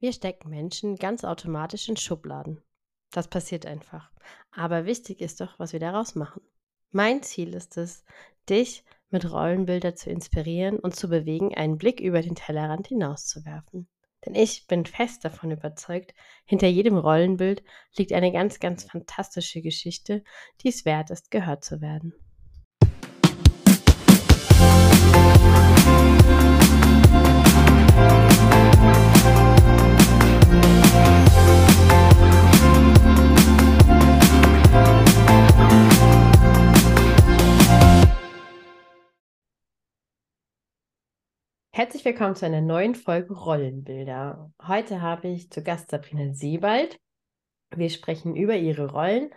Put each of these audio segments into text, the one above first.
Wir stecken Menschen ganz automatisch in Schubladen. Das passiert einfach. Aber wichtig ist doch, was wir daraus machen. Mein Ziel ist es, dich mit Rollenbilder zu inspirieren und zu bewegen, einen Blick über den Tellerrand hinauszuwerfen. Denn ich bin fest davon überzeugt, hinter jedem Rollenbild liegt eine ganz, ganz fantastische Geschichte, die es wert ist, gehört zu werden. Herzlich willkommen zu einer neuen Folge Rollenbilder. Heute habe ich zu Gast Sabrina Sebald. Wir sprechen über ihre Rollen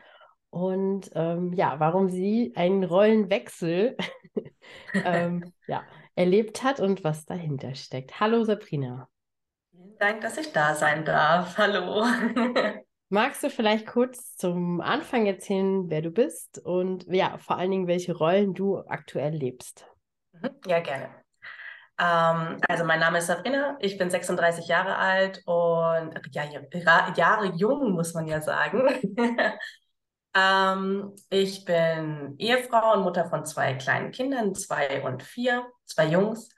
und ähm, ja, warum sie einen Rollenwechsel ähm, ja, erlebt hat und was dahinter steckt. Hallo Sabrina. Vielen Dank, dass ich da sein darf. Hallo. Magst du vielleicht kurz zum Anfang erzählen, wer du bist und ja, vor allen Dingen, welche Rollen du aktuell lebst? Mhm, ja, gerne. Ähm, also mein Name ist Sabrina, ich bin 36 Jahre alt und ja, Jahre jung, muss man ja sagen. ähm, ich bin Ehefrau und Mutter von zwei kleinen Kindern, zwei und vier, zwei Jungs.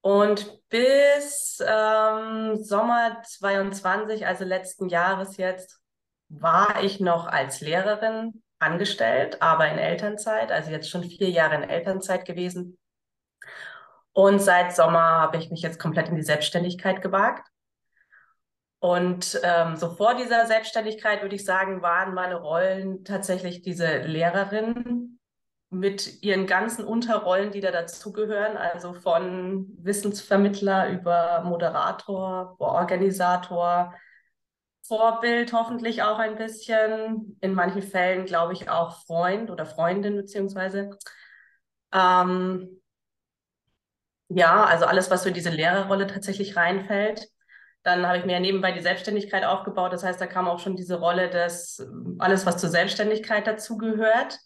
Und bis ähm, Sommer 22, also letzten Jahres jetzt, war ich noch als Lehrerin angestellt, aber in Elternzeit, also jetzt schon vier Jahre in Elternzeit gewesen und seit Sommer habe ich mich jetzt komplett in die Selbstständigkeit gewagt. Und ähm, so vor dieser Selbstständigkeit würde ich sagen, waren meine Rollen tatsächlich diese Lehrerin mit ihren ganzen Unterrollen, die da dazugehören, also von Wissensvermittler über Moderator, Organisator, Vorbild hoffentlich auch ein bisschen, in manchen Fällen glaube ich auch Freund oder Freundin beziehungsweise. Ähm, ja, also alles, was so in diese Lehrerrolle tatsächlich reinfällt. Dann habe ich mir ja nebenbei die Selbstständigkeit aufgebaut. Das heißt, da kam auch schon diese Rolle des, alles, was zur Selbstständigkeit dazugehört.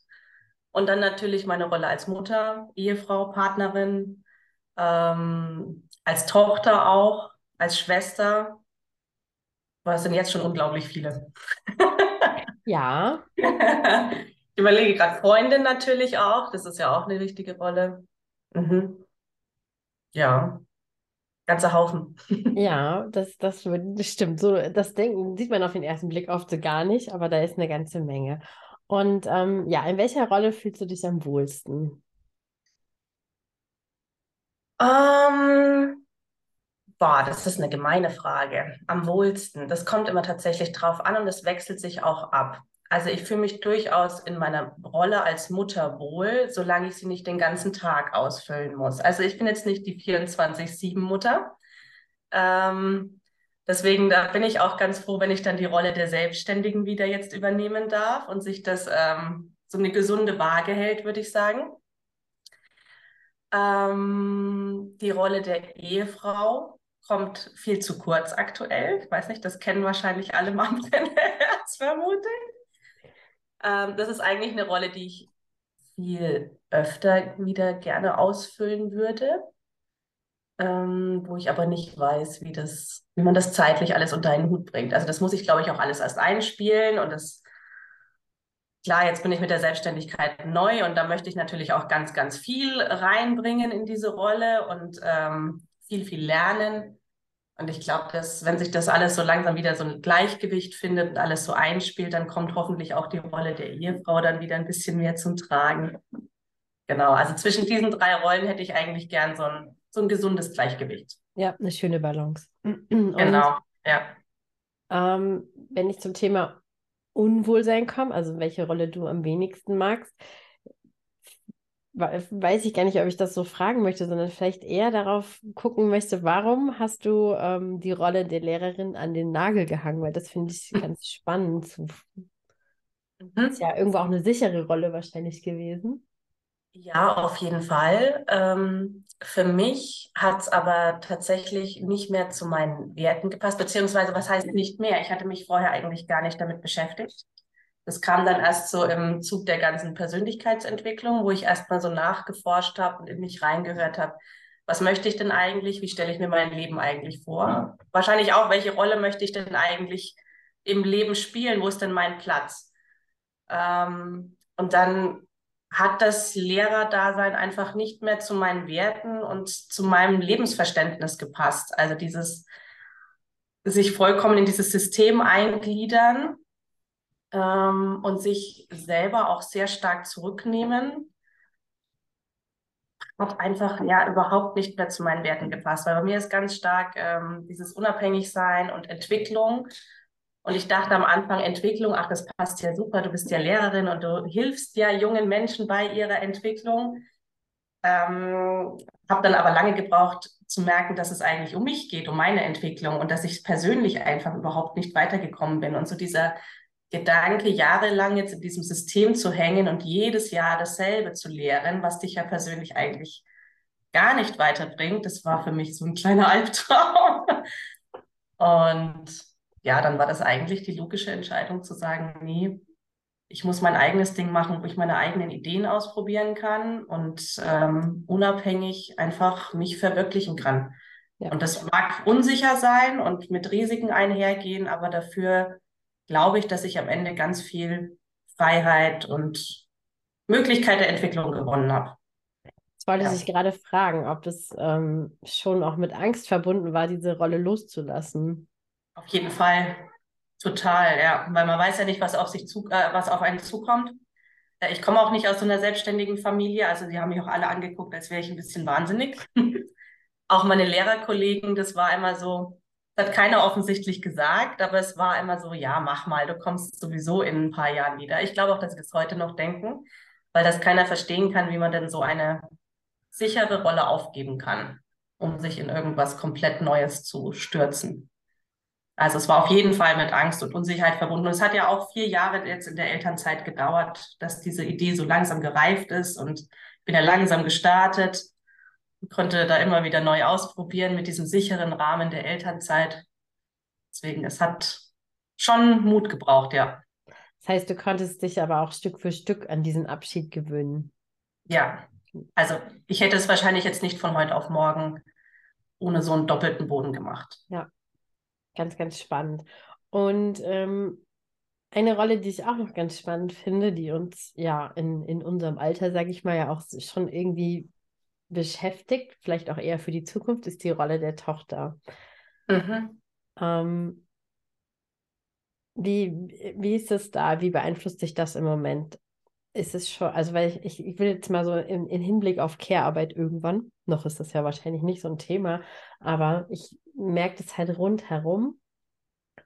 Und dann natürlich meine Rolle als Mutter, Ehefrau, Partnerin, ähm, als Tochter auch, als Schwester. Was sind jetzt schon unglaublich viele? Ja. ich überlege gerade Freundin natürlich auch. Das ist ja auch eine wichtige Rolle. Mhm. Ja, ganzer Haufen. Ja, das, das, das stimmt. So, das Denken sieht man auf den ersten Blick oft so gar nicht, aber da ist eine ganze Menge. Und ähm, ja, in welcher Rolle fühlst du dich am wohlsten? Ähm, boah, das ist eine gemeine Frage. Am wohlsten. Das kommt immer tatsächlich drauf an und es wechselt sich auch ab. Also ich fühle mich durchaus in meiner Rolle als Mutter wohl, solange ich sie nicht den ganzen Tag ausfüllen muss. Also ich bin jetzt nicht die 24-7-Mutter. Ähm, deswegen da bin ich auch ganz froh, wenn ich dann die Rolle der Selbstständigen wieder jetzt übernehmen darf und sich das ähm, so eine gesunde Waage hält, würde ich sagen. Ähm, die Rolle der Ehefrau kommt viel zu kurz aktuell. Ich weiß nicht, das kennen wahrscheinlich alle Mamas, vermute ich. Ähm, das ist eigentlich eine Rolle, die ich viel öfter wieder gerne ausfüllen würde, ähm, wo ich aber nicht weiß, wie, das, wie man das zeitlich alles unter einen Hut bringt. Also das muss ich, glaube ich, auch alles erst einspielen und das Klar, jetzt bin ich mit der Selbstständigkeit neu und da möchte ich natürlich auch ganz, ganz viel reinbringen in diese Rolle und ähm, viel, viel lernen. Und ich glaube, dass wenn sich das alles so langsam wieder so ein Gleichgewicht findet und alles so einspielt, dann kommt hoffentlich auch die Rolle der Ehefrau dann wieder ein bisschen mehr zum Tragen. Genau, also zwischen diesen drei Rollen hätte ich eigentlich gern so ein, so ein gesundes Gleichgewicht. Ja, eine schöne Balance. Und, genau, ja. Ähm, wenn ich zum Thema Unwohlsein komme, also welche Rolle du am wenigsten magst, weiß ich gar nicht, ob ich das so fragen möchte, sondern vielleicht eher darauf gucken möchte, warum hast du ähm, die Rolle der Lehrerin an den Nagel gehangen? Weil das finde ich ganz spannend. Mhm. Ist ja irgendwo auch eine sichere Rolle wahrscheinlich gewesen. Ja, auf jeden Fall. Ähm, für mich hat es aber tatsächlich nicht mehr zu meinen Werten gepasst, beziehungsweise was heißt nicht mehr? Ich hatte mich vorher eigentlich gar nicht damit beschäftigt. Das kam dann erst so im Zug der ganzen Persönlichkeitsentwicklung, wo ich erst mal so nachgeforscht habe und in mich reingehört habe, was möchte ich denn eigentlich? Wie stelle ich mir mein Leben eigentlich vor? Wahrscheinlich auch, welche Rolle möchte ich denn eigentlich im Leben spielen? Wo ist denn mein Platz? Ähm, und dann hat das Lehrerdasein einfach nicht mehr zu meinen Werten und zu meinem Lebensverständnis gepasst. Also dieses sich vollkommen in dieses System eingliedern ähm, und sich selber auch sehr stark zurücknehmen, hat einfach ja überhaupt nicht mehr zu meinen Werten gepasst. Weil bei mir ist ganz stark ähm, dieses Unabhängigsein und Entwicklung. Und ich dachte am Anfang, Entwicklung, ach, das passt ja super, du bist ja Lehrerin und du hilfst ja jungen Menschen bei ihrer Entwicklung. Ähm, habe dann aber lange gebraucht zu merken, dass es eigentlich um mich geht, um meine Entwicklung und dass ich persönlich einfach überhaupt nicht weitergekommen bin. Und so dieser Gedanke, jahrelang jetzt in diesem System zu hängen und jedes Jahr dasselbe zu lehren, was dich ja persönlich eigentlich gar nicht weiterbringt, das war für mich so ein kleiner Albtraum. Und ja, dann war das eigentlich die logische Entscheidung zu sagen, nee, ich muss mein eigenes Ding machen, wo ich meine eigenen Ideen ausprobieren kann und ähm, unabhängig einfach mich verwirklichen kann. Ja. Und das mag unsicher sein und mit Risiken einhergehen, aber dafür glaube ich, dass ich am Ende ganz viel Freiheit und Möglichkeit der Entwicklung gewonnen habe. Ich wollte ja. sich gerade fragen, ob das ähm, schon auch mit Angst verbunden war, diese Rolle loszulassen. Auf jeden Fall. Total, ja. Weil man weiß ja nicht, was auf sich zu, äh, was auf einen zukommt. Äh, ich komme auch nicht aus so einer selbstständigen Familie. Also die haben mich auch alle angeguckt, als wäre ich ein bisschen wahnsinnig. auch meine Lehrerkollegen, das war immer so, das hat keiner offensichtlich gesagt, aber es war immer so, ja, mach mal, du kommst sowieso in ein paar Jahren wieder. Ich glaube auch, dass sie das heute noch denken, weil das keiner verstehen kann, wie man denn so eine sichere Rolle aufgeben kann, um sich in irgendwas komplett Neues zu stürzen. Also es war auf jeden Fall mit Angst und Unsicherheit verbunden. Und es hat ja auch vier Jahre jetzt in der Elternzeit gedauert, dass diese Idee so langsam gereift ist und bin ja langsam gestartet konnte da immer wieder neu ausprobieren mit diesem sicheren Rahmen der Elternzeit. Deswegen, es hat schon Mut gebraucht, ja. Das heißt, du konntest dich aber auch Stück für Stück an diesen Abschied gewöhnen. Ja, also ich hätte es wahrscheinlich jetzt nicht von heute auf morgen ohne so einen doppelten Boden gemacht. Ja, ganz, ganz spannend. Und ähm, eine Rolle, die ich auch noch ganz spannend finde, die uns ja in, in unserem Alter, sage ich mal, ja auch schon irgendwie beschäftigt, vielleicht auch eher für die Zukunft, ist die Rolle der Tochter. Mhm. Ähm, wie, wie ist es da? Wie beeinflusst dich das im Moment? Ist es schon, also weil ich, ich, ich will jetzt mal so in, in Hinblick auf Care-Arbeit irgendwann, noch ist das ja wahrscheinlich nicht so ein Thema, aber ich merke das halt rundherum,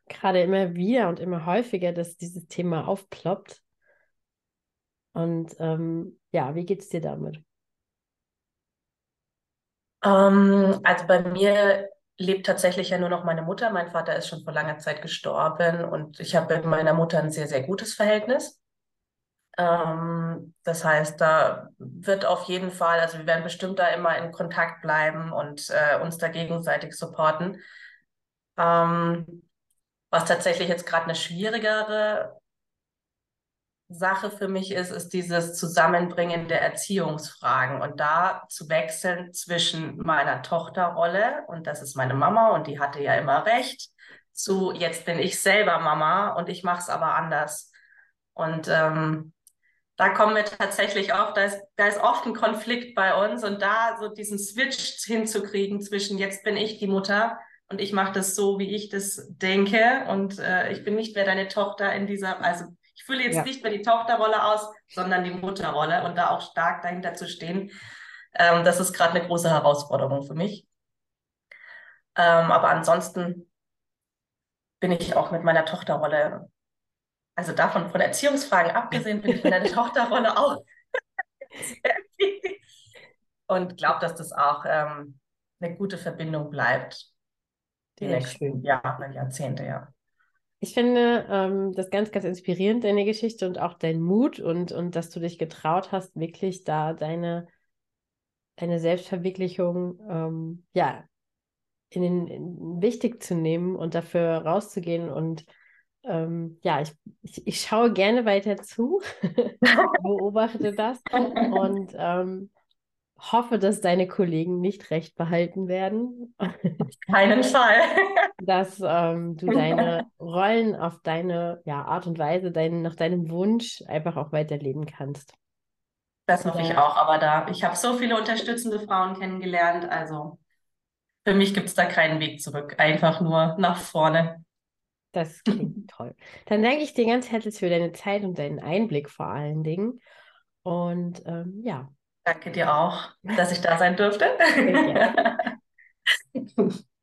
gerade immer wieder und immer häufiger, dass dieses Thema aufploppt. Und ähm, ja, wie geht es dir damit? Ähm, also bei mir lebt tatsächlich ja nur noch meine Mutter. Mein Vater ist schon vor langer Zeit gestorben und ich habe mit meiner Mutter ein sehr, sehr gutes Verhältnis. Ähm, das heißt, da wird auf jeden Fall, also wir werden bestimmt da immer in Kontakt bleiben und äh, uns da gegenseitig supporten. Ähm, was tatsächlich jetzt gerade eine schwierigere Sache für mich ist, ist dieses Zusammenbringen der Erziehungsfragen und da zu wechseln zwischen meiner Tochterrolle und das ist meine Mama und die hatte ja immer recht, zu jetzt bin ich selber Mama und ich mache es aber anders. Und ähm, da kommen wir tatsächlich auch, da ist, da ist oft ein Konflikt bei uns und da so diesen Switch hinzukriegen zwischen jetzt bin ich die Mutter und ich mache das so, wie ich das denke und äh, ich bin nicht mehr deine Tochter in dieser, also ich fülle jetzt ja. nicht mehr die Tochterrolle aus, sondern die Mutterrolle und da auch stark dahinter zu stehen. Ähm, das ist gerade eine große Herausforderung für mich. Ähm, aber ansonsten bin ich auch mit meiner Tochterrolle, also davon von Erziehungsfragen abgesehen, bin ich mit meiner Tochterrolle auch und glaube, dass das auch ähm, eine gute Verbindung bleibt. Die ja, nächsten Jahre, Jahrzehnte, ja. Ich finde ähm, das ganz, ganz inspirierend, deine Geschichte und auch dein Mut und, und dass du dich getraut hast, wirklich da deine, deine Selbstverwirklichung ähm, ja, in den, in, wichtig zu nehmen und dafür rauszugehen. Und ähm, ja, ich, ich, ich, schaue gerne weiter zu, beobachte das und ähm, hoffe, dass deine Kollegen nicht recht behalten werden. Keinen Fall. dass ähm, du deine Rollen auf deine ja, Art und Weise, dein, nach deinem Wunsch einfach auch weiterleben kannst. Das hoffe ich auch, aber da, ich habe so viele unterstützende Frauen kennengelernt, also für mich gibt es da keinen Weg zurück, einfach nur nach vorne. Das klingt toll. Dann danke ich dir ganz herzlich für deine Zeit und deinen Einblick vor allen Dingen. Und ähm, ja. Danke dir auch, dass ich da sein durfte.